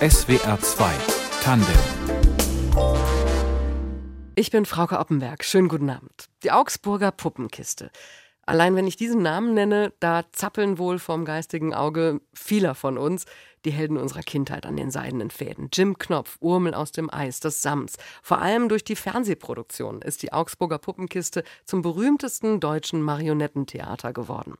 SWR 2 Tandem Ich bin Frauke Oppenberg. Schönen guten Abend. Die Augsburger Puppenkiste. Allein wenn ich diesen Namen nenne, da zappeln wohl vom geistigen Auge vieler von uns die Helden unserer Kindheit an den seidenen Fäden. Jim Knopf, Urmel aus dem Eis, das Sams. Vor allem durch die Fernsehproduktion ist die Augsburger Puppenkiste zum berühmtesten deutschen Marionettentheater geworden.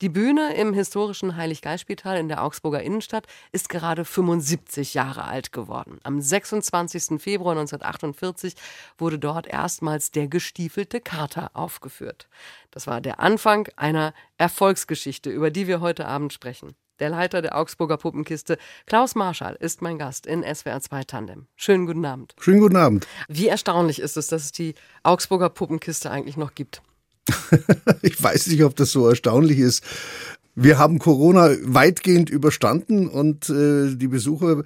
Die Bühne im historischen Heiliggeistspital in der Augsburger Innenstadt ist gerade 75 Jahre alt geworden. Am 26. Februar 1948 wurde dort erstmals der gestiefelte Kater aufgeführt. Das war der Anfang einer Erfolgsgeschichte, über die wir heute Abend sprechen. Der Leiter der Augsburger Puppenkiste, Klaus Marschall, ist mein Gast in SWR 2 Tandem. Schönen guten Abend. Schönen guten Abend. Wie erstaunlich ist es, dass es die Augsburger Puppenkiste eigentlich noch gibt? ich weiß nicht, ob das so erstaunlich ist. Wir haben Corona weitgehend überstanden und äh, die Besucher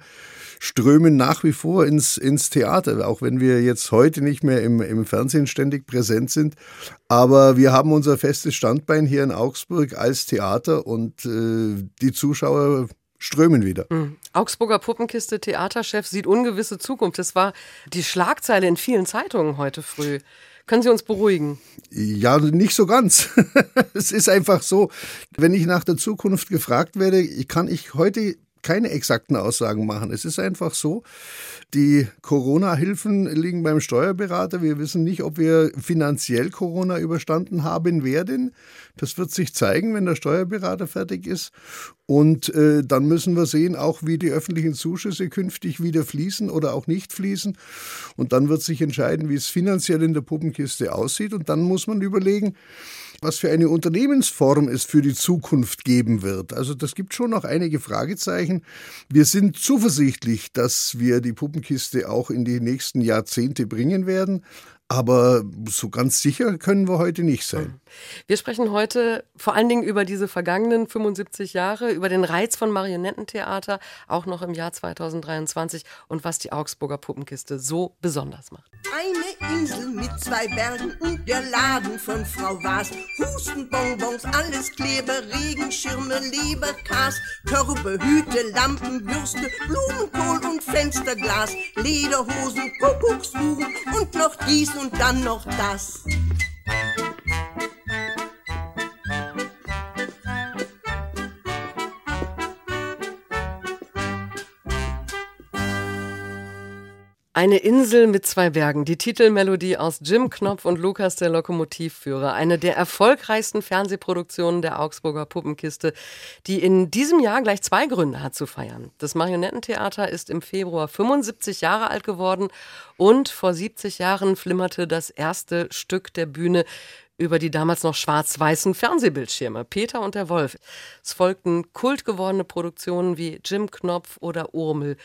strömen nach wie vor ins, ins Theater, auch wenn wir jetzt heute nicht mehr im, im Fernsehen ständig präsent sind. Aber wir haben unser festes Standbein hier in Augsburg als Theater und äh, die Zuschauer strömen wieder. Mhm. Augsburger Puppenkiste Theaterchef sieht ungewisse Zukunft. Das war die Schlagzeile in vielen Zeitungen heute früh. Können Sie uns beruhigen? Ja, nicht so ganz. es ist einfach so, wenn ich nach der Zukunft gefragt werde, kann ich heute keine exakten Aussagen machen. Es ist einfach so, die Corona-Hilfen liegen beim Steuerberater. Wir wissen nicht, ob wir finanziell Corona überstanden haben werden. Das wird sich zeigen, wenn der Steuerberater fertig ist. Und äh, dann müssen wir sehen, auch wie die öffentlichen Zuschüsse künftig wieder fließen oder auch nicht fließen. Und dann wird sich entscheiden, wie es finanziell in der Puppenkiste aussieht. Und dann muss man überlegen, was für eine Unternehmensform es für die Zukunft geben wird. Also das gibt schon noch einige Fragezeichen. Wir sind zuversichtlich, dass wir die Puppenkiste auch in die nächsten Jahrzehnte bringen werden. Aber so ganz sicher können wir heute nicht sein. Wir sprechen heute vor allen Dingen über diese vergangenen 75 Jahre, über den Reiz von Marionettentheater, auch noch im Jahr 2023 und was die Augsburger Puppenkiste so besonders macht. Eine Insel mit zwei Bergen und der Laden von Frau Was. Hustenbonbons, alles Kleber, Regenschirme, Leberkas, Körbe, Hüte, Lampen, Würste, Blumenkohl und Fensterglas, Lederhosen, Kuckucksuhren und noch dies und dann noch das. Eine Insel mit zwei Bergen, die Titelmelodie aus Jim Knopf und Lukas der Lokomotivführer, eine der erfolgreichsten Fernsehproduktionen der Augsburger Puppenkiste, die in diesem Jahr gleich zwei Gründe hat zu feiern. Das Marionettentheater ist im Februar 75 Jahre alt geworden und vor 70 Jahren flimmerte das erste Stück der Bühne über die damals noch schwarz-weißen Fernsehbildschirme, Peter und der Wolf. Es folgten kultgewordene Produktionen wie Jim Knopf oder Urmel.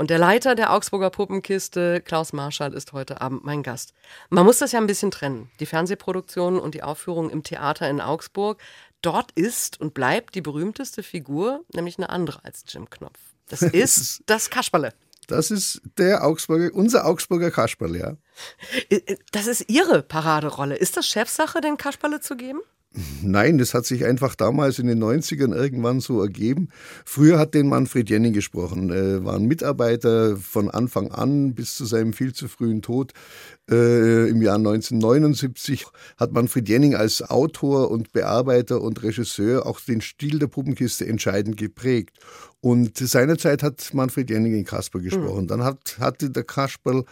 Und der Leiter der Augsburger Puppenkiste, Klaus Marschall, ist heute Abend mein Gast. Man muss das ja ein bisschen trennen. Die Fernsehproduktion und die Aufführung im Theater in Augsburg. Dort ist und bleibt die berühmteste Figur, nämlich eine andere als Jim Knopf. Das ist das Kasperle. Das ist der Augsburger, unser Augsburger Kasperle, ja. Äh, äh, das ist Ihre Paraderolle. Ist das Chefsache, den Kasperle zu geben? Nein, das hat sich einfach damals in den 90ern irgendwann so ergeben. Früher hat den Manfred Jenning gesprochen, äh, war ein Mitarbeiter von Anfang an bis zu seinem viel zu frühen Tod. Äh, Im Jahr 1979 hat Manfred Jenning als Autor und Bearbeiter und Regisseur auch den Stil der Puppenkiste entscheidend geprägt. Und seinerzeit hat Manfred Jenning den Kasper gesprochen. Mhm. Dann hat, hatte der Kasperl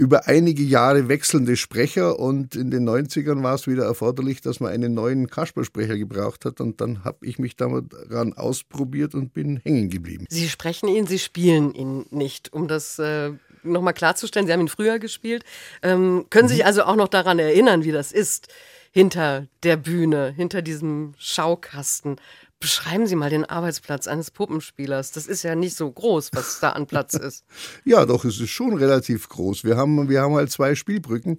über einige Jahre wechselnde Sprecher und in den 90ern war es wieder erforderlich, dass man einen neuen Kaspersprecher gebraucht hat und dann habe ich mich daran ausprobiert und bin hängen geblieben. Sie sprechen ihn, Sie spielen ihn nicht, um das äh, nochmal klarzustellen. Sie haben ihn früher gespielt. Ähm, können Sie sich mhm. also auch noch daran erinnern, wie das ist? hinter der Bühne, hinter diesem Schaukasten. Beschreiben Sie mal den Arbeitsplatz eines Puppenspielers. Das ist ja nicht so groß, was da an Platz ist. ja, doch, es ist schon relativ groß. Wir haben, wir haben halt zwei Spielbrücken,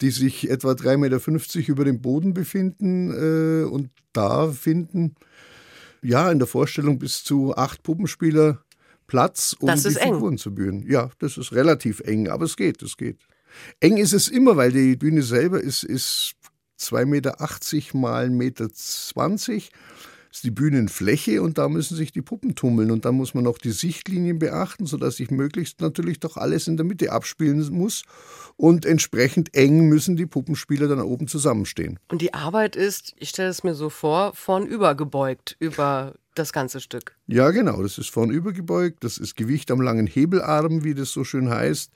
die sich etwa 3,50 Meter über dem Boden befinden. Äh, und da finden, ja, in der Vorstellung bis zu acht Puppenspieler Platz, um die Figuren eng. zu bühnen. Ja, das ist relativ eng, aber es geht, es geht. Eng ist es immer, weil die Bühne selber ist, ist 2,80 Meter mal 1,20 Meter ist die Bühnenfläche und da müssen sich die Puppen tummeln und da muss man noch die Sichtlinien beachten, sodass sich möglichst natürlich doch alles in der Mitte abspielen muss und entsprechend eng müssen die Puppenspieler dann oben zusammenstehen. Und die Arbeit ist, ich stelle es mir so vor, vornüber gebeugt über das ganze Stück. Ja, genau. Das ist vornüber gebeugt. Das ist Gewicht am langen Hebelarm, wie das so schön heißt.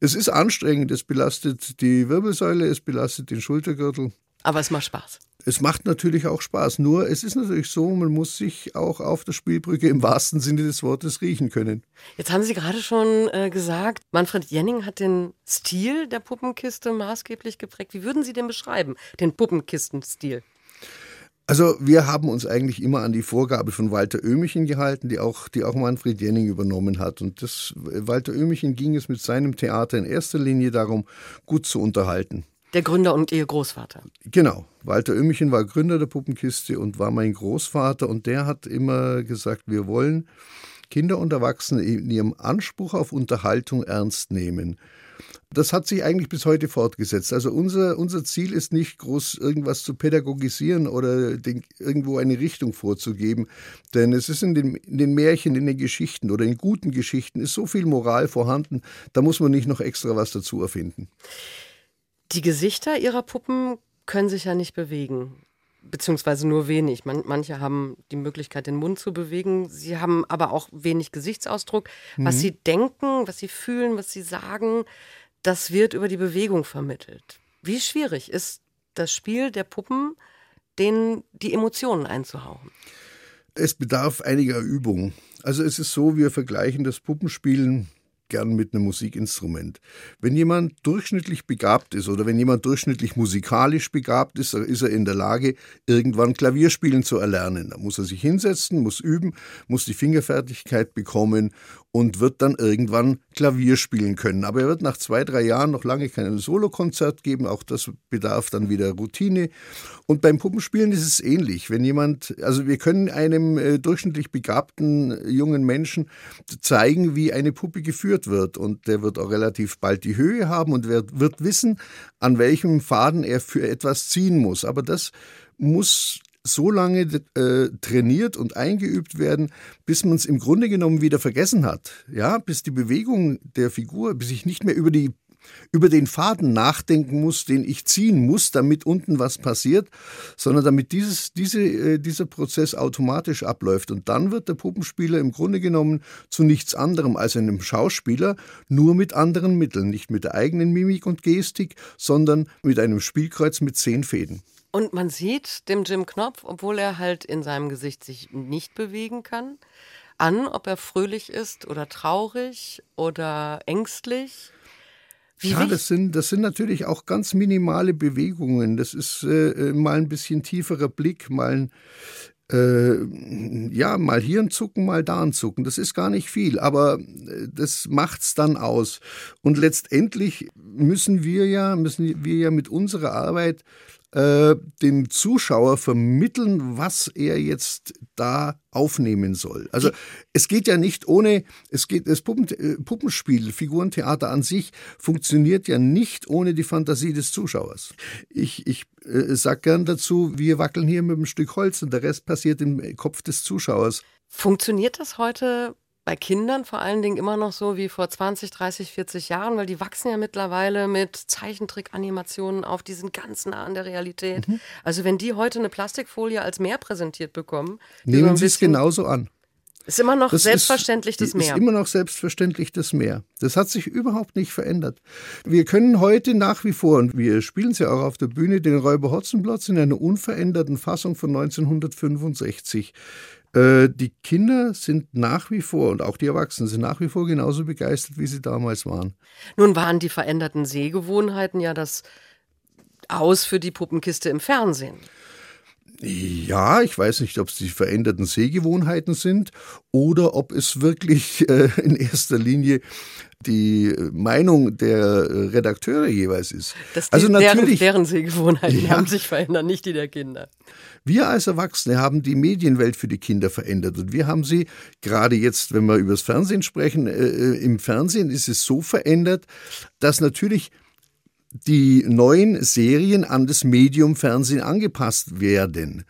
Es ist anstrengend. Es belastet die Wirbelsäule, es belastet den Schultergürtel. Aber es macht Spaß. Es macht natürlich auch Spaß. Nur es ist natürlich so, man muss sich auch auf der Spielbrücke im wahrsten Sinne des Wortes riechen können. Jetzt haben Sie gerade schon äh, gesagt, Manfred Jenning hat den Stil der Puppenkiste maßgeblich geprägt. Wie würden Sie den beschreiben, den Puppenkistenstil? Also wir haben uns eigentlich immer an die Vorgabe von Walter Oehmichen gehalten, die auch, die auch Manfred Jenning übernommen hat. Und das, Walter Oehmichen ging es mit seinem Theater in erster Linie darum, gut zu unterhalten. Der Gründer und Ihr Großvater. Genau. Walter Oehmichen war Gründer der Puppenkiste und war mein Großvater. Und der hat immer gesagt, wir wollen Kinder und Erwachsene in ihrem Anspruch auf Unterhaltung ernst nehmen. Das hat sich eigentlich bis heute fortgesetzt. Also unser, unser Ziel ist nicht groß irgendwas zu pädagogisieren oder den, irgendwo eine Richtung vorzugeben. Denn es ist in den, in den Märchen, in den Geschichten oder in guten Geschichten ist so viel Moral vorhanden, da muss man nicht noch extra was dazu erfinden. Die Gesichter ihrer Puppen können sich ja nicht bewegen beziehungsweise nur wenig. Man, manche haben die Möglichkeit, den Mund zu bewegen. Sie haben aber auch wenig Gesichtsausdruck. Mhm. Was sie denken, was sie fühlen, was sie sagen, das wird über die Bewegung vermittelt. Wie schwierig ist das Spiel der Puppen, denen die Emotionen einzuhauchen? Es bedarf einiger Übung. Also es ist so, wir vergleichen das Puppenspielen gern mit einem Musikinstrument. Wenn jemand durchschnittlich begabt ist oder wenn jemand durchschnittlich musikalisch begabt ist, ist er in der Lage, irgendwann Klavierspielen zu erlernen. Da muss er sich hinsetzen, muss üben, muss die Fingerfertigkeit bekommen und wird dann irgendwann Klavier spielen können. Aber er wird nach zwei, drei Jahren noch lange kein Solokonzert geben. Auch das bedarf dann wieder Routine. Und beim Puppenspielen ist es ähnlich. Wenn jemand, also wir können einem äh, durchschnittlich begabten jungen Menschen zeigen, wie eine Puppe geführt wird. Und der wird auch relativ bald die Höhe haben und wird, wird wissen, an welchem Faden er für etwas ziehen muss. Aber das muss so lange äh, trainiert und eingeübt werden, bis man es im Grunde genommen wieder vergessen hat. Ja, bis die Bewegung der Figur, bis ich nicht mehr über die über den Faden nachdenken muss, den ich ziehen muss, damit unten was passiert, sondern damit dieses, diese, äh, dieser Prozess automatisch abläuft. Und dann wird der Puppenspieler im Grunde genommen zu nichts anderem als einem Schauspieler, nur mit anderen Mitteln, nicht mit der eigenen Mimik und Gestik, sondern mit einem Spielkreuz mit zehn Fäden. Und man sieht dem Jim Knopf, obwohl er halt in seinem Gesicht sich nicht bewegen kann, an, ob er fröhlich ist oder traurig oder ängstlich. Wie ja, das sind, das sind natürlich auch ganz minimale Bewegungen. Das ist äh, äh mal ein bisschen tieferer Blick, mal ein, äh, ja, mal hier ein Zucken, mal da ein Zucken. Das ist gar nicht viel, aber äh, das macht's dann aus. Und letztendlich müssen wir ja, müssen wir ja mit unserer Arbeit äh, dem Zuschauer vermitteln, was er jetzt da aufnehmen soll. Also es geht ja nicht ohne, es geht, das Puppen, äh, Puppenspiel, Figurentheater an sich funktioniert ja nicht ohne die Fantasie des Zuschauers. Ich, ich äh, sag gern dazu, wir wackeln hier mit einem Stück Holz und der Rest passiert im Kopf des Zuschauers. Funktioniert das heute bei Kindern vor allen Dingen immer noch so wie vor 20, 30, 40 Jahren, weil die wachsen ja mittlerweile mit Zeichentrick-Animationen auf, die sind ganz nah an der Realität. Mhm. Also wenn die heute eine Plastikfolie als Meer präsentiert bekommen, nehmen sie es genauso an. Ist immer noch das selbstverständlich ist, das Meer. Ist immer noch selbstverständlich das Meer. Das hat sich überhaupt nicht verändert. Wir können heute nach wie vor, und wir spielen es ja auch auf der Bühne, den Räuber Hotzenplotz in einer unveränderten Fassung von 1965 äh, die Kinder sind nach wie vor und auch die Erwachsenen sind nach wie vor genauso begeistert, wie sie damals waren. Nun waren die veränderten Sehgewohnheiten ja das Aus für die Puppenkiste im Fernsehen. Ja, ich weiß nicht, ob es die veränderten Sehgewohnheiten sind oder ob es wirklich äh, in erster Linie die Meinung der Redakteure jeweils ist. Das also natürlich, deren, deren Sehgewohnheiten ja, haben sich verändert, nicht die der Kinder. Wir als Erwachsene haben die Medienwelt für die Kinder verändert und wir haben sie gerade jetzt, wenn wir über das Fernsehen sprechen, äh, äh im Fernsehen ist es so verändert, dass natürlich die neuen Serien an das Medium Fernsehen angepasst werden.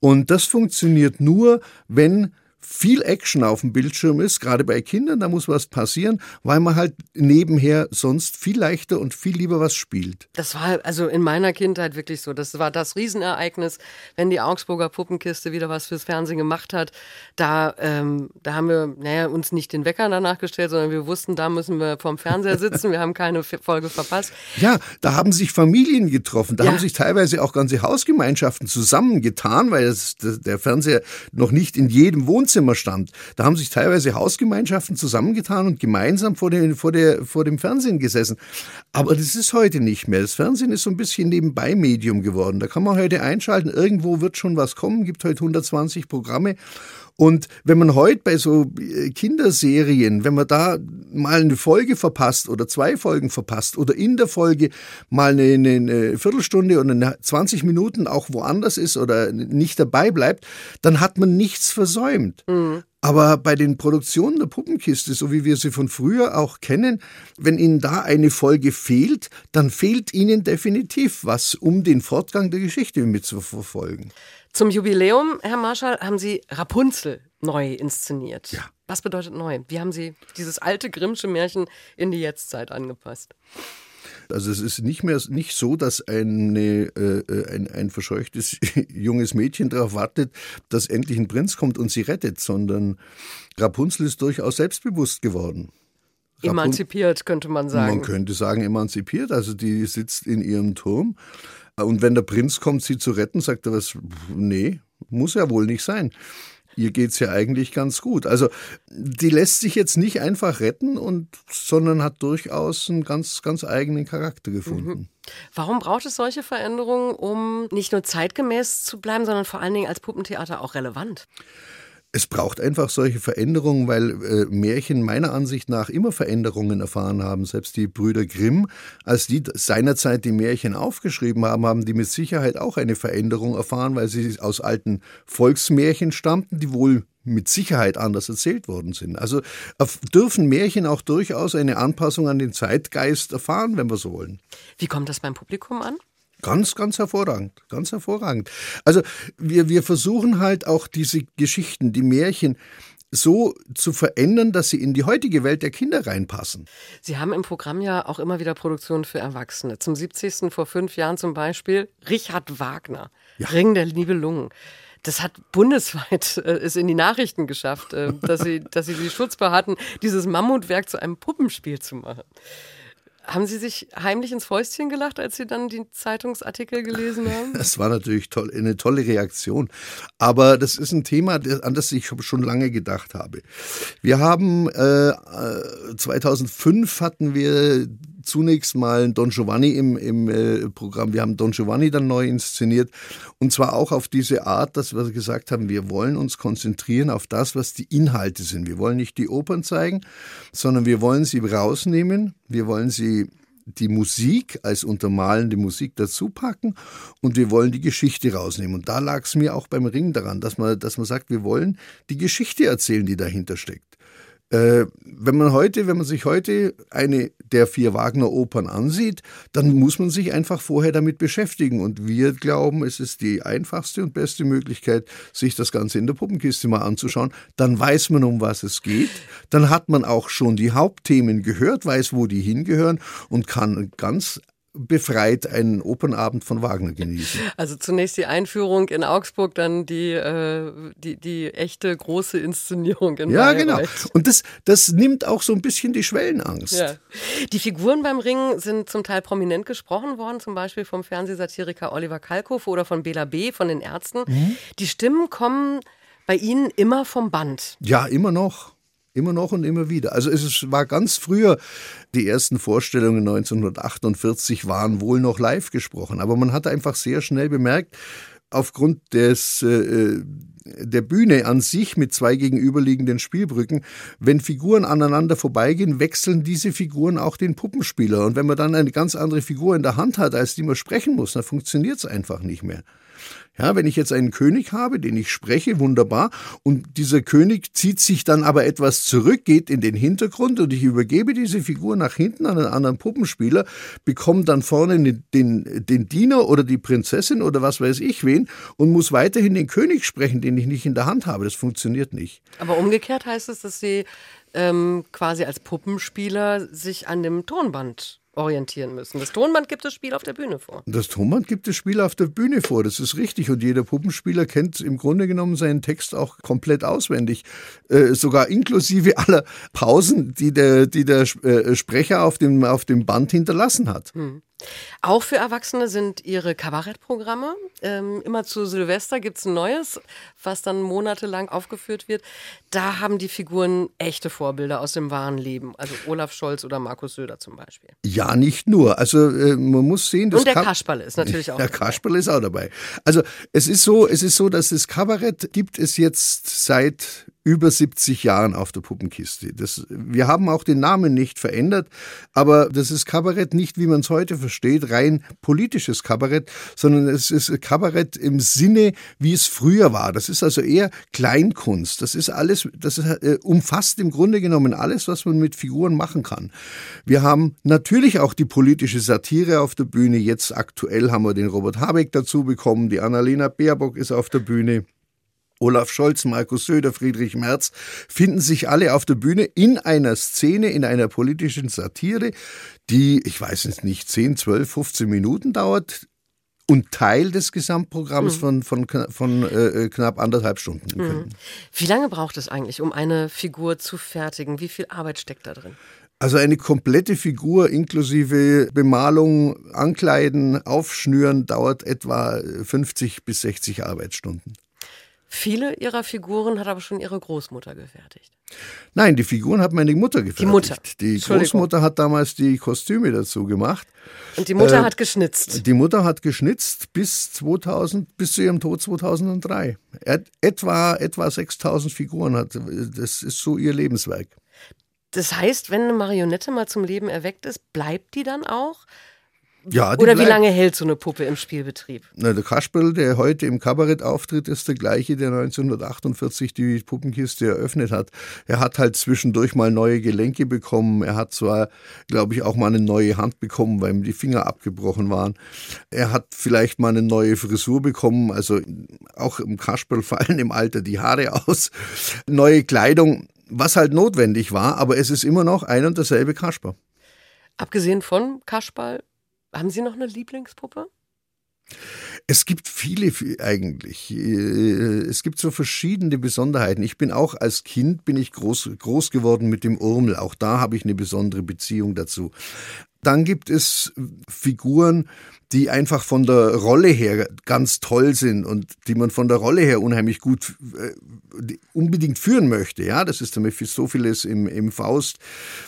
Und das funktioniert nur, wenn viel Action auf dem Bildschirm ist, gerade bei Kindern, da muss was passieren, weil man halt nebenher sonst viel leichter und viel lieber was spielt. Das war also in meiner Kindheit wirklich so. Das war das Riesenereignis, wenn die Augsburger Puppenkiste wieder was fürs Fernsehen gemacht hat. Da, ähm, da haben wir, naja, uns nicht den Wecker danach gestellt, sondern wir wussten, da müssen wir vorm Fernseher sitzen. Wir haben keine Folge verpasst. Ja, da haben sich Familien getroffen. Da ja. haben sich teilweise auch ganze Hausgemeinschaften zusammengetan, weil das, der Fernseher noch nicht in jedem Wohnzimmer Wohnzimmer stand. Da haben sich teilweise Hausgemeinschaften zusammengetan und gemeinsam vor dem, vor, der, vor dem Fernsehen gesessen. Aber das ist heute nicht mehr. Das Fernsehen ist so ein bisschen nebenbei Medium geworden. Da kann man heute einschalten, irgendwo wird schon was kommen, gibt heute 120 Programme. Und wenn man heute bei so äh, Kinderserien, wenn man da mal eine Folge verpasst oder zwei Folgen verpasst oder in der Folge mal eine, eine Viertelstunde oder 20 Minuten auch woanders ist oder nicht dabei bleibt, dann hat man nichts versäumt. Mhm. Aber bei den Produktionen der Puppenkiste, so wie wir sie von früher auch kennen, wenn Ihnen da eine Folge fehlt, dann fehlt Ihnen definitiv was, um den Fortgang der Geschichte mitzuverfolgen. Zum Jubiläum, Herr Marschall, haben Sie Rapunzel neu inszeniert. Ja. Was bedeutet neu? Wie haben Sie dieses alte Grimmsche Märchen in die Jetztzeit angepasst? Also es ist nicht mehr nicht so, dass eine, äh, ein, ein verscheuchtes junges Mädchen darauf wartet, dass endlich ein Prinz kommt und sie rettet, sondern Rapunzel ist durchaus selbstbewusst geworden. Emanzipiert, könnte man sagen. Man könnte sagen, emanzipiert. Also die sitzt in ihrem Turm und wenn der Prinz kommt, sie zu retten, sagt er was, nee, muss ja wohl nicht sein. Ihr geht's ja eigentlich ganz gut. Also die lässt sich jetzt nicht einfach retten und sondern hat durchaus einen ganz ganz eigenen Charakter gefunden. Mhm. Warum braucht es solche Veränderungen, um nicht nur zeitgemäß zu bleiben, sondern vor allen Dingen als Puppentheater auch relevant? Es braucht einfach solche Veränderungen, weil äh, Märchen meiner Ansicht nach immer Veränderungen erfahren haben. Selbst die Brüder Grimm, als die seinerzeit die Märchen aufgeschrieben haben, haben die mit Sicherheit auch eine Veränderung erfahren, weil sie aus alten Volksmärchen stammten, die wohl mit Sicherheit anders erzählt worden sind. Also dürfen Märchen auch durchaus eine Anpassung an den Zeitgeist erfahren, wenn wir so wollen. Wie kommt das beim Publikum an? Ganz, ganz hervorragend, ganz hervorragend. Also wir, wir versuchen halt auch diese Geschichten, die Märchen, so zu verändern, dass sie in die heutige Welt der Kinder reinpassen. Sie haben im Programm ja auch immer wieder Produktionen für Erwachsene. Zum 70. vor fünf Jahren zum Beispiel Richard Wagner, ja. Ring der Nibelungen. Das hat bundesweit äh, es in die Nachrichten geschafft, äh, dass, sie, dass sie die Schutzbar hatten, dieses Mammutwerk zu einem Puppenspiel zu machen. Haben Sie sich heimlich ins Fäustchen gelacht, als Sie dann die Zeitungsartikel gelesen haben? Das war natürlich toll, eine tolle Reaktion. Aber das ist ein Thema, an das ich schon lange gedacht habe. Wir haben äh, 2005 äh, hatten wir zunächst mal Don Giovanni im, im äh, Programm. Wir haben Don Giovanni dann neu inszeniert. Und zwar auch auf diese Art, dass wir gesagt haben, wir wollen uns konzentrieren auf das, was die Inhalte sind. Wir wollen nicht die Opern zeigen, sondern wir wollen sie rausnehmen. Wir wollen sie die Musik als untermalende Musik dazu packen und wir wollen die Geschichte rausnehmen. Und da lag es mir auch beim Ring daran, dass man, dass man sagt, wir wollen die Geschichte erzählen, die dahinter steckt. Äh, wenn man heute, wenn man sich heute eine der vier Wagner-Opern ansieht, dann muss man sich einfach vorher damit beschäftigen. Und wir glauben, es ist die einfachste und beste Möglichkeit, sich das Ganze in der Puppenkiste mal anzuschauen. Dann weiß man, um was es geht. Dann hat man auch schon die Hauptthemen gehört, weiß, wo die hingehören und kann ganz befreit einen Opernabend von Wagner genießen. Also zunächst die Einführung in Augsburg, dann die, äh, die, die echte große Inszenierung in Ja, Bayreuth. genau. Und das, das nimmt auch so ein bisschen die Schwellenangst. Ja. Die Figuren beim Ring sind zum Teil prominent gesprochen worden, zum Beispiel vom Fernsehsatiriker Oliver Kalkofe oder von Bela B., von den Ärzten. Mhm. Die Stimmen kommen bei Ihnen immer vom Band. Ja, immer noch. Immer noch und immer wieder. Also es war ganz früher, die ersten Vorstellungen 1948 waren wohl noch live gesprochen, aber man hat einfach sehr schnell bemerkt, aufgrund des äh, der Bühne an sich mit zwei gegenüberliegenden Spielbrücken, wenn Figuren aneinander vorbeigehen, wechseln diese Figuren auch den Puppenspieler. Und wenn man dann eine ganz andere Figur in der Hand hat, als die man sprechen muss, dann funktioniert es einfach nicht mehr. Ja, wenn ich jetzt einen König habe, den ich spreche, wunderbar, und dieser König zieht sich dann aber etwas zurück, geht in den Hintergrund und ich übergebe diese Figur nach hinten an einen anderen Puppenspieler, bekomme dann vorne den, den, den Diener oder die Prinzessin oder was weiß ich wen und muss weiterhin den König sprechen, den ich nicht in der Hand habe. Das funktioniert nicht. Aber umgekehrt heißt es, dass Sie ähm, quasi als Puppenspieler sich an dem Tonband orientieren müssen. Das Tonband gibt das Spiel auf der Bühne vor. Das Tonband gibt das Spiel auf der Bühne vor, das ist richtig. Und jeder Puppenspieler kennt im Grunde genommen seinen Text auch komplett auswendig. Äh, sogar inklusive aller Pausen, die der, die der äh, Sprecher auf dem, auf dem Band hinterlassen hat. Hm. Auch für Erwachsene sind ihre Kabarettprogramme. Ähm, immer zu Silvester gibt es ein neues, was dann monatelang aufgeführt wird. Da haben die Figuren echte Vorbilder aus dem wahren Leben. Also Olaf Scholz oder Markus Söder zum Beispiel. Ja, nicht nur. Also äh, man muss sehen, dass. Und der Ka Kasperle ist natürlich auch Der dabei. Kasperle ist auch dabei. Also es ist so, es ist so, dass das Kabarett gibt es jetzt seit über 70 Jahren auf der Puppenkiste. Das, wir haben auch den Namen nicht verändert, aber das ist Kabarett nicht, wie man es heute versteht, rein politisches Kabarett, sondern es ist Kabarett im Sinne, wie es früher war. Das ist also eher Kleinkunst. Das ist alles, das ist, äh, umfasst im Grunde genommen alles, was man mit Figuren machen kann. Wir haben natürlich auch die politische Satire auf der Bühne. Jetzt aktuell haben wir den Robert Habeck dazu bekommen, die Annalena Baerbock ist auf der Bühne. Olaf Scholz, Markus Söder, Friedrich Merz finden sich alle auf der Bühne in einer Szene, in einer politischen Satire, die, ich weiß es nicht, 10, 12, 15 Minuten dauert und Teil des Gesamtprogramms mhm. von, von, von äh, äh, knapp anderthalb Stunden. Mhm. Wie lange braucht es eigentlich, um eine Figur zu fertigen? Wie viel Arbeit steckt da drin? Also eine komplette Figur inklusive Bemalung, Ankleiden, Aufschnüren dauert etwa 50 bis 60 Arbeitsstunden. Viele ihrer Figuren hat aber schon ihre Großmutter gefertigt. Nein, die Figuren hat meine Mutter gefertigt. Die Mutter. Die Großmutter hat damals die Kostüme dazu gemacht. Und die Mutter äh, hat geschnitzt. Die Mutter hat geschnitzt bis 2000, bis zu ihrem Tod 2003. Etwa, etwa 6000 Figuren hat. Das ist so ihr Lebenswerk. Das heißt, wenn eine Marionette mal zum Leben erweckt ist, bleibt die dann auch? Ja, Oder wie lange hält so eine Puppe im Spielbetrieb? Na, der Kasperl, der heute im Kabarett auftritt, ist der gleiche, der 1948 die Puppenkiste eröffnet hat. Er hat halt zwischendurch mal neue Gelenke bekommen. Er hat zwar, glaube ich, auch mal eine neue Hand bekommen, weil ihm die Finger abgebrochen waren. Er hat vielleicht mal eine neue Frisur bekommen. Also auch im Kasperl fallen im Alter die Haare aus. Neue Kleidung, was halt notwendig war, aber es ist immer noch ein und derselbe Kasper. Abgesehen von Kasperl haben Sie noch eine Lieblingspuppe? Es gibt viele eigentlich. Äh, es gibt so verschiedene Besonderheiten. Ich bin auch als Kind bin ich groß, groß geworden mit dem Urmel. Auch da habe ich eine besondere Beziehung dazu. Dann gibt es Figuren, die einfach von der Rolle her ganz toll sind und die man von der Rolle her unheimlich gut äh, unbedingt führen möchte. Ja, das ist der Mephistopheles im, im Faust.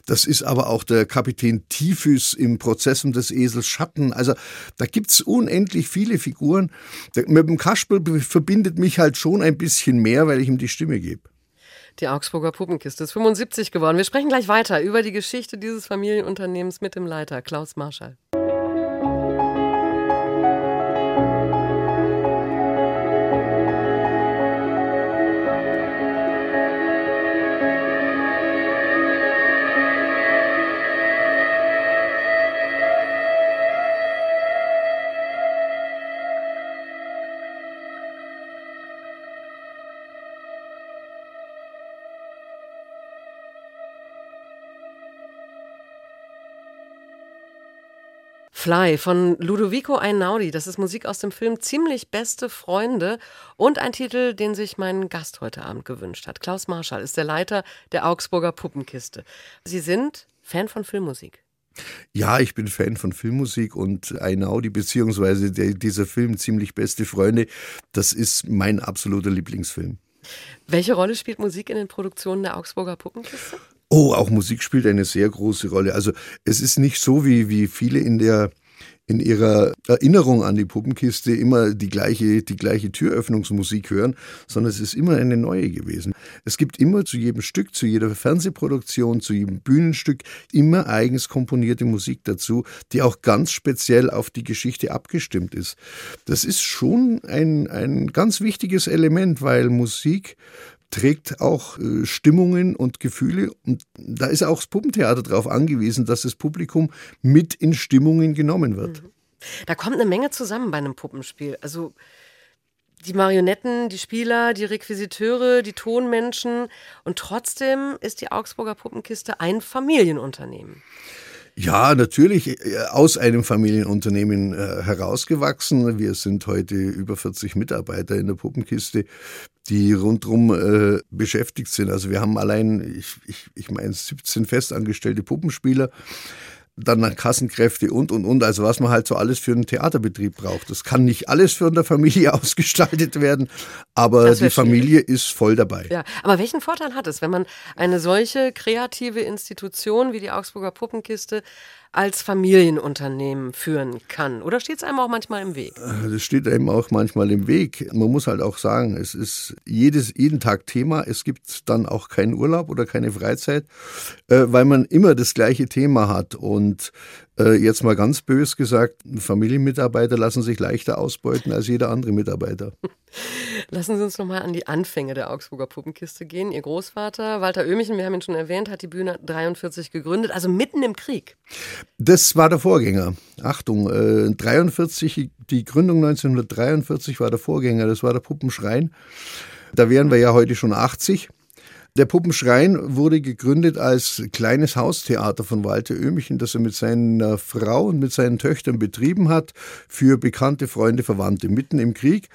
Das ist aber auch der Kapitän Typhus im Prozessum des Esels Schatten. Also da gibt's unendlich viele Figuren. Mit dem Kasperl verbindet mich halt schon ein bisschen mehr, weil ich ihm die Stimme gebe. Die Augsburger Puppenkiste ist 75 geworden. Wir sprechen gleich weiter über die Geschichte dieses Familienunternehmens mit dem Leiter Klaus Marschall. Fly von Ludovico Einaudi. Das ist Musik aus dem Film Ziemlich beste Freunde und ein Titel, den sich mein Gast heute Abend gewünscht hat. Klaus Marschall ist der Leiter der Augsburger Puppenkiste. Sie sind Fan von Filmmusik. Ja, ich bin Fan von Filmmusik und Einaudi, beziehungsweise der, dieser Film Ziemlich beste Freunde, das ist mein absoluter Lieblingsfilm. Welche Rolle spielt Musik in den Produktionen der Augsburger Puppenkiste? Oh, auch Musik spielt eine sehr große Rolle. Also es ist nicht so, wie, wie viele in der in ihrer Erinnerung an die Puppenkiste immer die gleiche, die gleiche Türöffnungsmusik hören, sondern es ist immer eine neue gewesen. Es gibt immer zu jedem Stück, zu jeder Fernsehproduktion, zu jedem Bühnenstück immer eigens komponierte Musik dazu, die auch ganz speziell auf die Geschichte abgestimmt ist. Das ist schon ein, ein ganz wichtiges Element, weil Musik trägt auch äh, Stimmungen und Gefühle. Und da ist auch das Puppentheater darauf angewiesen, dass das Publikum mit in Stimmungen genommen wird. Mhm. Da kommt eine Menge zusammen bei einem Puppenspiel. Also die Marionetten, die Spieler, die Requisiteure, die Tonmenschen. Und trotzdem ist die Augsburger Puppenkiste ein Familienunternehmen. Ja, natürlich äh, aus einem Familienunternehmen äh, herausgewachsen. Wir sind heute über 40 Mitarbeiter in der Puppenkiste, die rundherum äh, beschäftigt sind. Also wir haben allein, ich, ich, ich meine, 17 festangestellte Puppenspieler dann Kassenkräfte und, und, und. Also was man halt so alles für einen Theaterbetrieb braucht. Das kann nicht alles für eine Familie ausgestaltet werden, aber die Familie ist voll dabei. Ja, aber welchen Vorteil hat es, wenn man eine solche kreative Institution wie die Augsburger Puppenkiste als Familienunternehmen führen kann? Oder steht es einem auch manchmal im Weg? Äh, das steht einem auch manchmal im Weg. Man muss halt auch sagen, es ist jedes, jeden Tag Thema. Es gibt dann auch keinen Urlaub oder keine Freizeit, äh, weil man immer das gleiche Thema hat. Und jetzt mal ganz bös gesagt, Familienmitarbeiter lassen sich leichter ausbeuten als jeder andere Mitarbeiter. Lassen Sie uns nochmal an die Anfänge der Augsburger Puppenkiste gehen. Ihr Großvater, Walter Oehmichen, wir haben ihn schon erwähnt, hat die Bühne 43 gegründet, also mitten im Krieg. Das war der Vorgänger. Achtung, äh, 43, die Gründung 1943 war der Vorgänger, das war der Puppenschrein. Da wären wir ja heute schon 80. Der Puppenschrein wurde gegründet als kleines Haustheater von Walter Oehmichen, das er mit seiner Frau und mit seinen Töchtern betrieben hat für bekannte Freunde, Verwandte mitten im Krieg.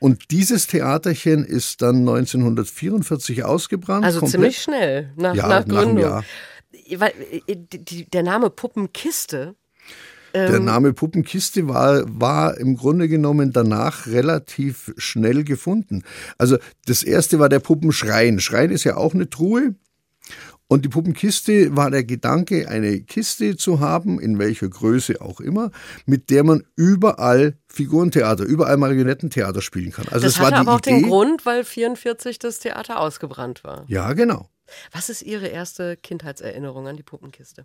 Und dieses Theaterchen ist dann 1944 ausgebrannt. Also komplett. ziemlich schnell nach, ja, nach Gründung. Nach äh, der Name Puppenkiste der ähm, Name Puppenkiste war, war im Grunde genommen danach relativ schnell gefunden. Also das erste war der Puppenschrein. Schrein ist ja auch eine Truhe. Und die Puppenkiste war der Gedanke, eine Kiste zu haben, in welcher Größe auch immer, mit der man überall Figurentheater, überall Marionettentheater spielen kann. Also das, das hatte war die aber auch Idee. den Grund, weil 44 das Theater ausgebrannt war. Ja, genau. Was ist Ihre erste Kindheitserinnerung an die Puppenkiste?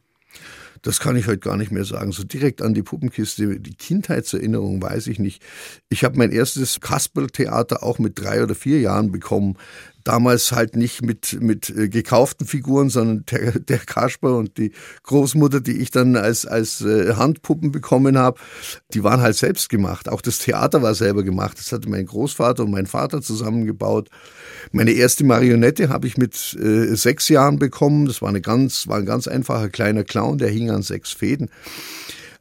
Das kann ich heute gar nicht mehr sagen. So direkt an die Puppenkiste, die Kindheitserinnerung weiß ich nicht. Ich habe mein erstes Kasperltheater auch mit drei oder vier Jahren bekommen damals halt nicht mit, mit äh, gekauften Figuren, sondern der, der Kasper und die Großmutter, die ich dann als, als äh, Handpuppen bekommen habe, die waren halt selbst gemacht. Auch das Theater war selber gemacht. Das hatte mein Großvater und mein Vater zusammengebaut. Meine erste Marionette habe ich mit äh, sechs Jahren bekommen. Das war, eine ganz, war ein ganz einfacher kleiner Clown, der hing an sechs Fäden.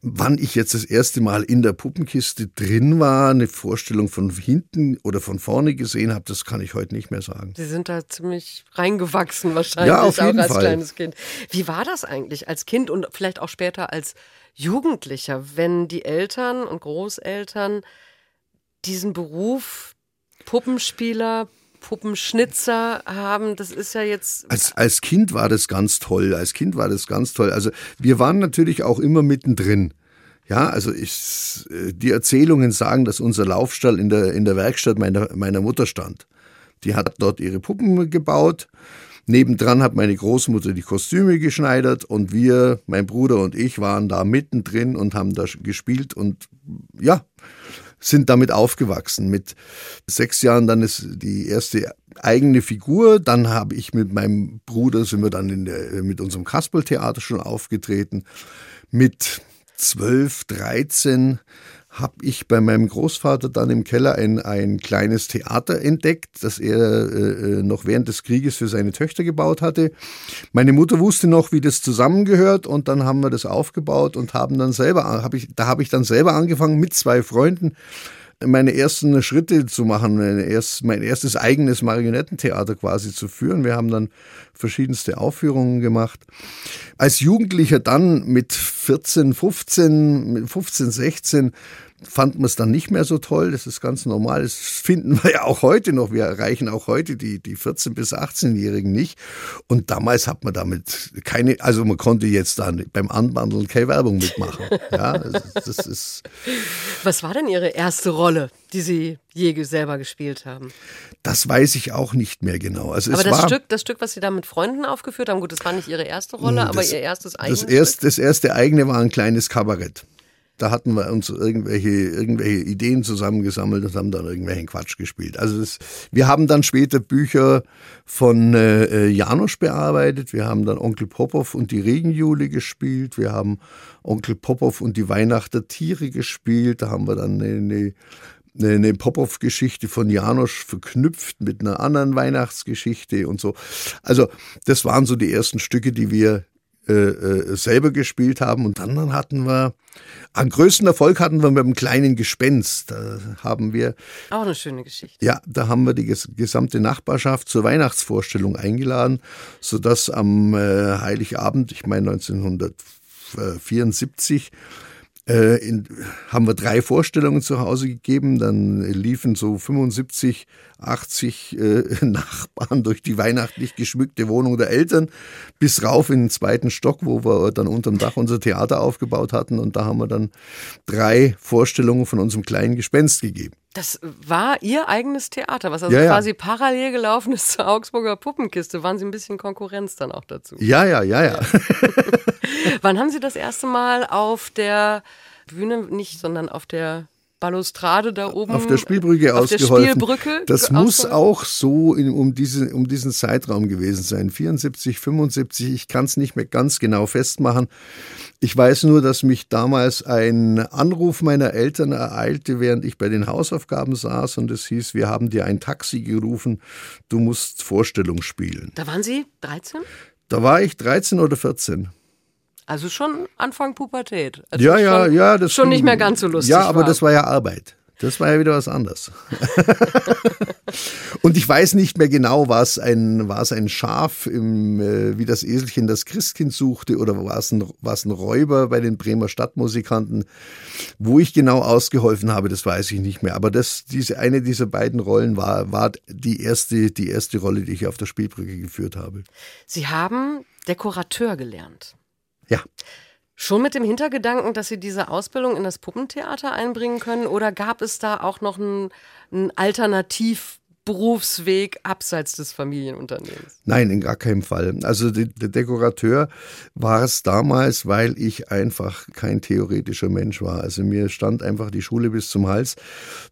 Wann ich jetzt das erste Mal in der Puppenkiste drin war, eine Vorstellung von hinten oder von vorne gesehen habe, das kann ich heute nicht mehr sagen. Sie sind da ziemlich reingewachsen wahrscheinlich, ja, auf jeden auch als Fall. kleines Kind. Wie war das eigentlich als Kind und vielleicht auch später als Jugendlicher, wenn die Eltern und Großeltern diesen Beruf Puppenspieler, Puppenschnitzer haben, das ist ja jetzt. Als, als Kind war das ganz toll. Als Kind war das ganz toll. Also wir waren natürlich auch immer mittendrin. Ja, also ich, äh, die Erzählungen sagen, dass unser Laufstall in der, in der Werkstatt meiner, meiner Mutter stand. Die hat dort ihre Puppen gebaut. Nebendran hat meine Großmutter die Kostüme geschneidert und wir, mein Bruder und ich, waren da mittendrin und haben da gespielt und ja, sind damit aufgewachsen. Mit sechs Jahren dann ist die erste eigene Figur. Dann habe ich mit meinem Bruder, sind wir dann der, mit unserem Kasperltheater schon aufgetreten. Mit zwölf, dreizehn habe ich bei meinem Großvater dann im Keller ein, ein kleines Theater entdeckt, das er äh, äh, noch während des Krieges für seine Töchter gebaut hatte. Meine Mutter wusste noch, wie das zusammengehört und dann haben wir das aufgebaut und haben dann selber, hab ich, da habe ich dann selber angefangen mit zwei Freunden meine ersten Schritte zu machen, mein, erst, mein erstes eigenes Marionettentheater quasi zu führen. Wir haben dann verschiedenste Aufführungen gemacht. Als Jugendlicher dann mit 14, 15, 15, 16, fand man es dann nicht mehr so toll. Das ist ganz normal. Das finden wir ja auch heute noch. Wir erreichen auch heute die, die 14- bis 18-Jährigen nicht. Und damals hat man damit keine, also man konnte jetzt dann beim Anbandeln keine Werbung mitmachen. Ja, das, das ist. Was war denn Ihre erste Rolle, die Sie je selber gespielt haben? Das weiß ich auch nicht mehr genau. Also aber das Stück, das Stück, was Sie da mit Freunden aufgeführt haben, gut, das war nicht Ihre erste Rolle, aber das- Ihr erstes eigenes das, erst, das erste eigene war ein kleines Kabarett. Da hatten wir uns irgendwelche, irgendwelche Ideen zusammengesammelt und haben dann irgendwelchen Quatsch gespielt. Also das, wir haben dann später Bücher von äh, Janosch bearbeitet. Wir haben dann Onkel Popov und die Regenjule gespielt. Wir haben Onkel Popov und die Weihnacht der Tiere gespielt. Da haben wir dann eine, eine eine, eine Popov-Geschichte von Janosch verknüpft mit einer anderen Weihnachtsgeschichte und so. Also das waren so die ersten Stücke, die wir äh, äh, selber gespielt haben. Und dann hatten wir, am größten Erfolg hatten wir mit dem kleinen Gespenst. Da haben wir, Auch eine schöne Geschichte. ja, da haben wir die ges gesamte Nachbarschaft zur Weihnachtsvorstellung eingeladen, sodass am äh, Heiligabend, ich meine 1974, äh, in, haben wir drei Vorstellungen zu Hause gegeben. Dann liefen so 75, 80 äh, Nachbarn durch die weihnachtlich geschmückte Wohnung der Eltern bis rauf in den zweiten Stock, wo wir dann unterm Dach unser Theater aufgebaut hatten. Und da haben wir dann drei Vorstellungen von unserem kleinen Gespenst gegeben. Das war Ihr eigenes Theater, was also Ja, ja. quasi parallel gelaufen ist zur Augsburger Puppenkiste. Waren Sie ein bisschen Konkurrenz dann auch dazu? Ja, ja, ja, ja. Wann haben Sie das erste Mal auf der Bühne, nicht, sondern auf der Balustrade da oben? auf der Spielbrücke auf der ausgeholfen. Spielbrücke das muss auch so in, um, diesen, um diesen Zeitraum gewesen sein. 74, 75, ich kann es nicht mehr ganz genau festmachen. Ich weiß nur, dass mich damals ein Anruf meiner Eltern ereilte, während ich bei den Hausaufgaben saß und es hieß, wir haben dir ein Taxi gerufen, du musst Vorstellung spielen. Da waren Sie 13? Da war ich 13 oder 14. Also schon Anfang Pubertät. Also Ja, ja, schon, ja. Das schon nicht mehr ganz so lustig. Ja, aber war. das war ja Arbeit. Das war ja wieder was anderes. Und ich weiß nicht mehr genau, war es ein, war es ein Schaf, im, äh, wie das Eselchen das Christkind suchte, oder war es, ein, war es ein Räuber bei den Bremer Stadtmusikanten? Wo ich genau ausgeholfen habe, das weiß ich nicht mehr. Aber das, diese, eine dieser beiden Rollen war, war die, erste, die erste Rolle, die ich auf der Spielbrücke geführt habe. Sie haben Dekorateur gelernt. Ja. Schon mit dem Hintergedanken, dass Sie diese Ausbildung in das Puppentheater einbringen können? Oder gab es da auch noch einen, einen Alternativberufsweg abseits des Familienunternehmens? Nein, in gar keinem Fall. Also der Dekorateur war es damals, weil ich einfach kein theoretischer Mensch war. Also mir stand einfach die Schule bis zum Hals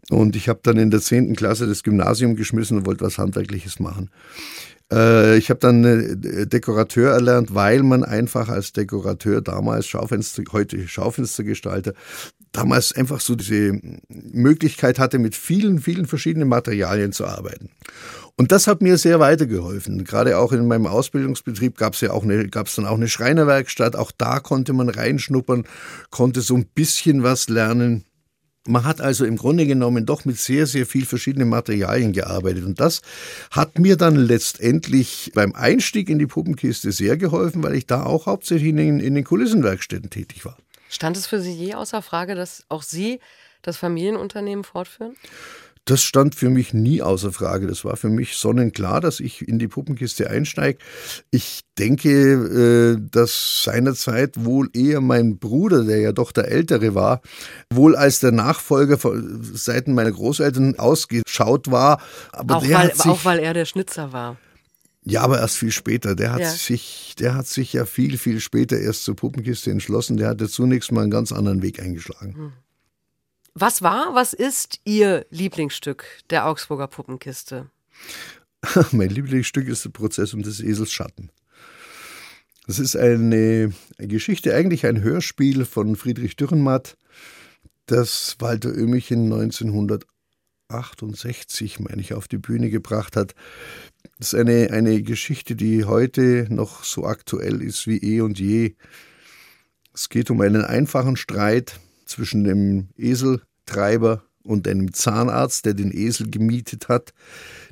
und ich habe dann in der 10. Klasse das Gymnasium geschmissen und wollte was Handwerkliches machen. Äh, Ich habe dann äh, Dekorateur erlernt, weil man einfach als Dekorateur damals Schaufenster, heute Schaufenstergestalter, damals einfach so diese Möglichkeit hatte, mit vielen, vielen verschiedenen Materialien zu arbeiten. Und das hat mir sehr weitergeholfen. Gerade auch in meinem Ausbildungsbetrieb gab es ja auch eine, gab es dann auch eine Schreinerwerkstatt. Auch da konnte man reinschnuppern, konnte so ein bisschen was lernen. Man hat also im Grunde genommen doch mit sehr, sehr viel verschiedenen Materialien gearbeitet. Und das hat mir dann letztendlich beim Einstieg in die Puppenkiste sehr geholfen, weil ich da auch hauptsächlich in, in den Kulissenwerkstätten tätig war. Stand es für Sie je außer Frage, dass auch Sie das Familienunternehmen fortführen? Das stand für mich nie außer Frage. Das war für mich sonnenklar, dass ich in die Puppenkiste einsteige. Ich denke, äh, dass seinerzeit wohl eher mein Bruder, der ja doch der Ältere war, wohl als der Nachfolger von Seiten meiner Großeltern ausgeschaut war. Aber Auch weil, auch weil er der Schnitzer war. ja, aber erst viel später. Der hat Ja. sich, der hat sich ja viel, viel später erst zur Puppenkiste entschlossen. Der hatte zunächst mal einen ganz anderen Weg eingeschlagen. Was war, was ist Ihr Lieblingsstück der Augsburger Puppenkiste? Mein Lieblingsstück ist der Prozess um des Esels Schatten. Das ist eine Geschichte, eigentlich ein Hörspiel von Friedrich Dürrenmatt, das Walter Oehmichen 1968, meine ich, auf die Bühne gebracht hat. Das ist eine, eine Geschichte, die heute noch so aktuell ist wie eh und je. Es geht um einen einfachen Streit zwischen dem Eseltreiber und einem Zahnarzt, der den Esel gemietet hat,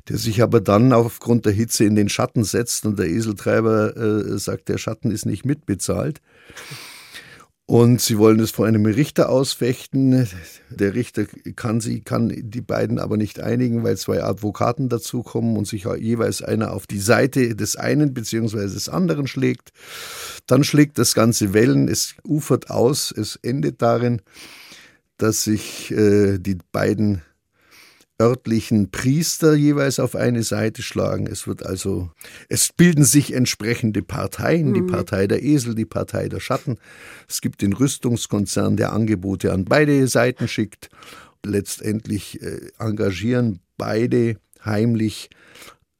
der sich aber dann aufgrund der Hitze in den Schatten setzt und der Eseltreiber äh, sagt, der Schatten ist nicht mitbezahlt. Und sie wollen es vor einem Richter ausfechten. Der Richter kann sie, kann die beiden aber nicht einigen, weil zwei Advokaten dazukommen und sich jeweils einer auf die Seite des einen bzw. des anderen schlägt. Dann schlägt das Ganze Wellen, es ufert aus, es endet darin, dass sich äh, die beiden örtlichen Priester jeweils auf eine Seite schlagen. Es wird also, es bilden sich entsprechende Parteien, mhm. die Partei der Esel, die Partei der Schatten. Es gibt den Rüstungskonzern, der Angebote an beide Seiten schickt. Letztendlich äh, engagieren beide heimlich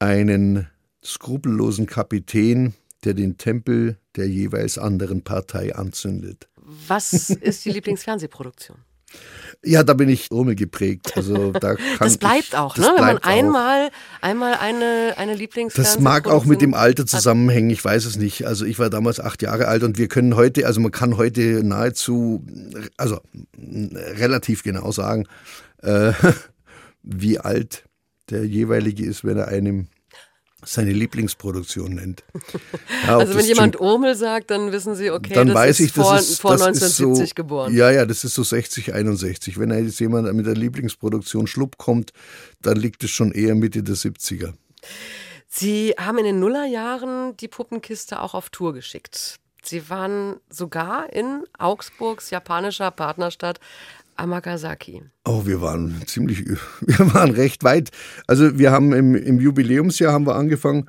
einen skrupellosen Kapitän, der den Tempel der jeweils anderen Partei anzündet. Was ist die Lieblingsfernsehproduktion? Ja, da bin ich Urmel geprägt. Also da kann das bleibt ich, auch, ne? Wenn man einmal, einmal eine, eine Lieblings Das mag auch mit dem Alter zusammenhängen, ich weiß es nicht. Also ich war damals acht Jahre alt und wir können heute, also man kann heute nahezu, also relativ genau sagen, äh, wie alt der jeweilige ist, wenn er einem seine Lieblingsproduktion nennt. Ja, also wenn jemand Urmel sagt, dann wissen Sie, okay, dann das weiß ist ich, das vor, ist, vor das 1970 ist so, geboren. Ja, ja, das ist so 60, 61. Wenn jetzt jemand mit der Lieblingsproduktion Schlupp kommt, dann liegt es schon eher Mitte der 70er. Sie haben in den Nullerjahren die Puppenkiste auch auf Tour geschickt. Sie waren sogar in Augsburgs japanischer Partnerstadt Amagasaki. Oh, wir waren ziemlich, wir waren recht weit. Also wir haben im, im Jubiläumsjahr haben wir angefangen,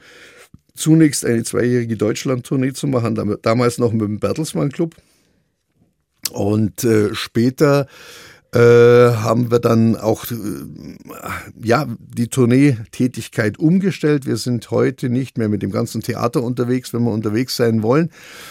zunächst eine zweijährige Deutschland-Tournee zu machen, damals noch mit dem Bertelsmann Club. Und äh, später äh, haben wir dann auch äh, ja die Tourneetätigkeit umgestellt. Wir sind heute nicht mehr mit dem ganzen Theater unterwegs, wenn wir unterwegs sein wollen,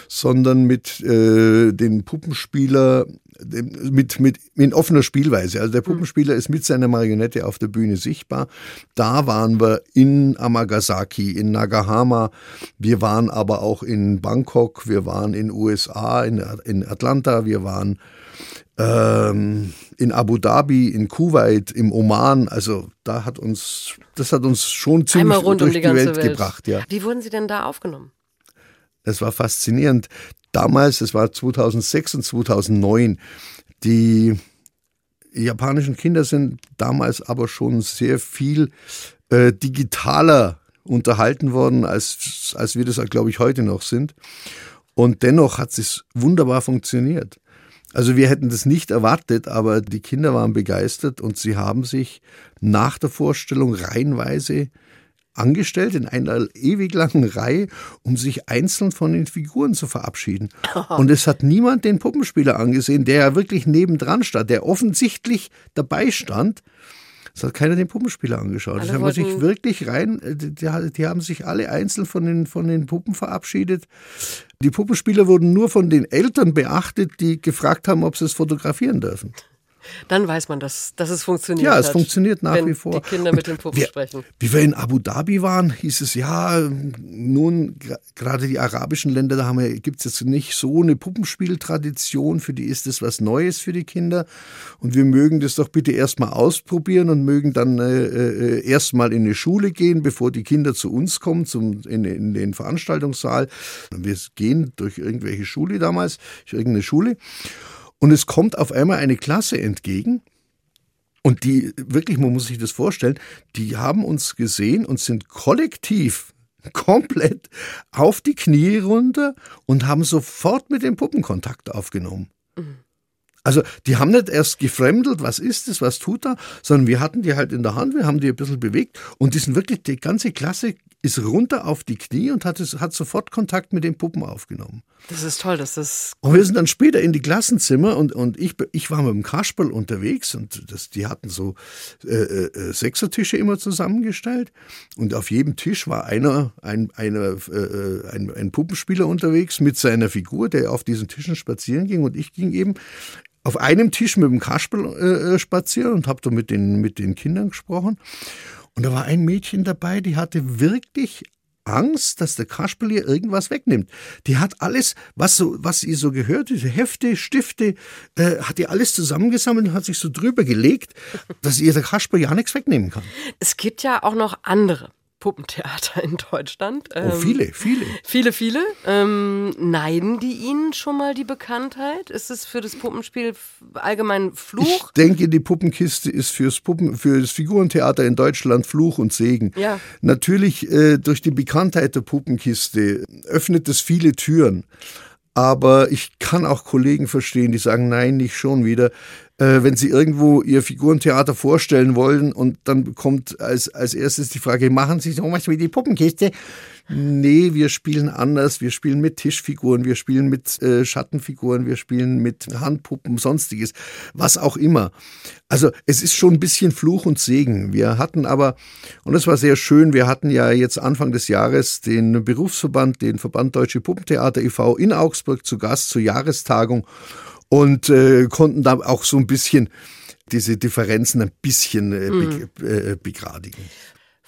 sondern mit äh, den Puppenspieler mit, mit, in offener Spielweise. Also der Puppenspieler ist mit seiner Marionette auf der Bühne sichtbar. Da waren wir in Amagasaki, in Nagahama. Wir waren aber auch in Bangkok, wir waren in USA, in, in Atlanta, wir waren ähm, in Abu Dhabi, in Kuwait, im Oman. Also da hat uns, das hat uns schon ziemlich rund durch um die, die Welt, Welt gebracht. Ja. Wie wurden Sie denn da aufgenommen? Das war faszinierend damals, es war 2006 und 2009, die japanischen Kinder sind damals aber schon sehr viel äh, digitaler unterhalten worden, als, als wir das, glaube ich, heute noch sind. Und dennoch hat es wunderbar funktioniert. Also wir hätten das nicht erwartet, aber die Kinder waren begeistert und sie haben sich nach der Vorstellung reihenweise angestellt in einer ewig langen Reihe, um sich einzeln von den Figuren zu verabschieden. Und es hat niemand den Puppenspieler angesehen, der ja wirklich nebendran stand, der offensichtlich dabei stand. Es hat keiner den Puppenspieler angeschaut. Alle haben sich wirklich rein, äh, die, die, haben sich alle einzeln von den, von den Puppen verabschiedet. Die Puppenspieler wurden nur von den Eltern beachtet, die gefragt haben, ob sie es fotografieren dürfen. Dann weiß man, dass, dass es funktioniert. Ja, es hat, funktioniert nach wie vor. Die Kinder mit den Puppen wir, sprechen. Wie wir in Abu Dhabi waren, hieß es ja, nun gerade die arabischen Länder, da gibt es jetzt nicht so eine Puppenspieltradition. Für die ist es was Neues für die Kinder. Und wir mögen das doch bitte erstmal ausprobieren und mögen dann äh, äh, erstmal in eine Schule gehen, bevor die Kinder zu uns kommen, zum, in, in den Veranstaltungssaal. Wir gehen durch irgendwelche Schule damals, durch irgendeine Schule. Und es kommt auf einmal eine Klasse entgegen. Und die, wirklich, man muss sich das vorstellen, die haben uns gesehen und sind kollektiv komplett auf die Knie runter und haben sofort mit dem Puppenkontakt aufgenommen. Mhm. Also die haben nicht erst gefremdelt, was ist es, was tut er, sondern wir hatten die halt in der Hand, wir haben die ein bisschen bewegt und die sind wirklich, die ganze Klasse ist runter auf die Knie und hat, es, hat sofort Kontakt mit den Puppen aufgenommen. Das ist toll, dass das. Und wir sind dann später in die Klassenzimmer und, und ich, ich war mit dem Kasperl unterwegs und das, die hatten so äh, äh, Sechsertische immer zusammengestellt und auf jedem Tisch war einer, ein, einer, äh, ein, ein Puppenspieler unterwegs mit seiner Figur, der auf diesen Tischen spazieren ging und ich ging eben auf einem Tisch mit dem Kasperl äh, äh spazieren und habe da mit den, mit den Kindern gesprochen. Und da war ein Mädchen dabei, die hatte wirklich Angst, dass der Kasperl ihr irgendwas wegnimmt. Die hat alles, was so, was ihr so gehört, diese Hefte, Stifte, äh, hat ihr alles zusammengesammelt und hat sich so drüber gelegt, dass ihr der Kasperl ja nichts wegnehmen kann. Es gibt ja auch noch andere Puppentheater in Deutschland. Oh, viele, viele. Viele, viele. Ähm, neiden die Ihnen schon mal die Bekanntheit? Ist es für das Puppenspiel allgemein Fluch? Ich denke, die Puppenkiste ist fürs, Puppen, für das Figurentheater in Deutschland Fluch und Segen. Ja. Natürlich, äh, durch die Bekanntheit der Puppenkiste öffnet es viele Türen. Aber ich kann auch Kollegen verstehen, die sagen, nein, nicht schon wieder äh, wenn sie irgendwo ihr Figurentheater vorstellen wollen und dann kommt als, als erstes die Frage, machen Sie so was wie die Puppenkiste? Nee, wir spielen anders. Wir spielen mit Tischfiguren, wir spielen mit äh, Schattenfiguren, wir spielen mit Handpuppen, sonstiges, was auch immer. Also es ist schon ein bisschen Fluch und Segen. Wir hatten aber, und das war sehr schön, wir hatten ja jetzt Anfang des Jahres den Berufsverband, den Verband Deutsche Puppentheater e.V. in Augsburg zu Gast zur Jahrestagung und äh, konnten da auch so ein bisschen diese Differenzen ein bisschen äh, mhm. be äh, begradigen.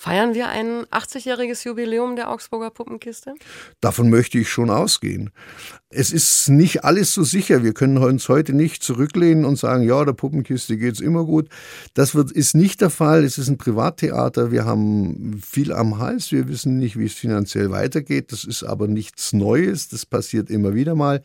Feiern wir ein 80-jähriges Jubiläum der Augsburger Puppenkiste? Davon möchte ich schon ausgehen. Es ist nicht alles so sicher. Wir können uns heute nicht zurücklehnen und sagen, ja, der Puppenkiste geht es immer gut. Das wird, ist nicht der Fall. Es ist ein Privattheater. Wir haben viel am Hals. Wir wissen nicht, wie es finanziell weitergeht. Das ist aber nichts Neues. Das passiert immer wieder mal.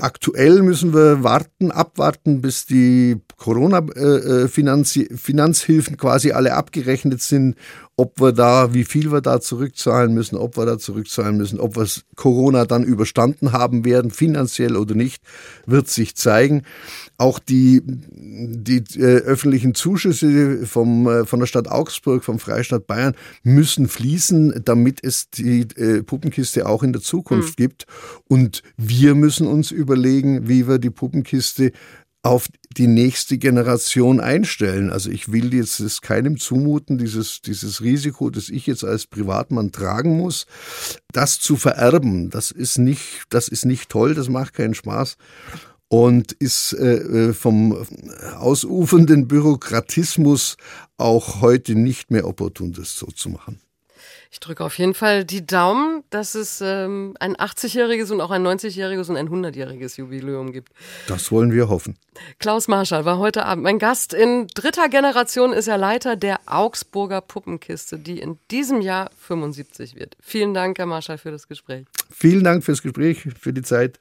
Aktuell müssen wir warten, abwarten, bis die Corona-Finanzhilfen quasi alle abgerechnet sind, ob wir da, wie viel wir da zurückzahlen müssen, ob wir da zurückzahlen müssen, ob wir Corona dann überstanden haben werden, finanziell oder nicht, wird sich zeigen. Auch die, die äh, öffentlichen Zuschüsse vom, äh, von der Stadt Augsburg, vom Freistaat Bayern müssen fließen, damit es die äh, Puppenkiste auch in der Zukunft mhm. gibt. Und wir müssen uns überlegen, wie wir die Puppenkiste auf die nächste Generation einstellen. Also ich will jetzt es keinem zumuten, dieses, dieses Risiko, das ich jetzt als Privatmann tragen muss, das zu vererben. Das ist nicht, das ist nicht toll, das macht keinen Spaß und ist äh, vom ausufernden Bürokratismus auch heute nicht mehr opportun, das so zu machen. Ich drücke auf jeden Fall die Daumen, dass es ähm, ein 80-jähriges und auch ein 90-jähriges und ein 100-jähriges Jubiläum gibt. Das wollen wir hoffen. Klaus Marschall war heute Abend mein Gast. In dritter Generation ist er Leiter der Augsburger Puppenkiste, die in diesem Jahr 75 wird. Vielen Dank, Herr Marschall, für das Gespräch. Vielen Dank fürs Gespräch, für die Zeit.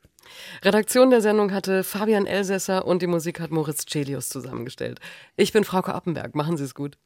Redaktion der Sendung hatte Fabian Elsässer und die Musik hat Moritz Celius zusammengestellt. Ich bin Frauke Appenberg. Machen Sie es gut.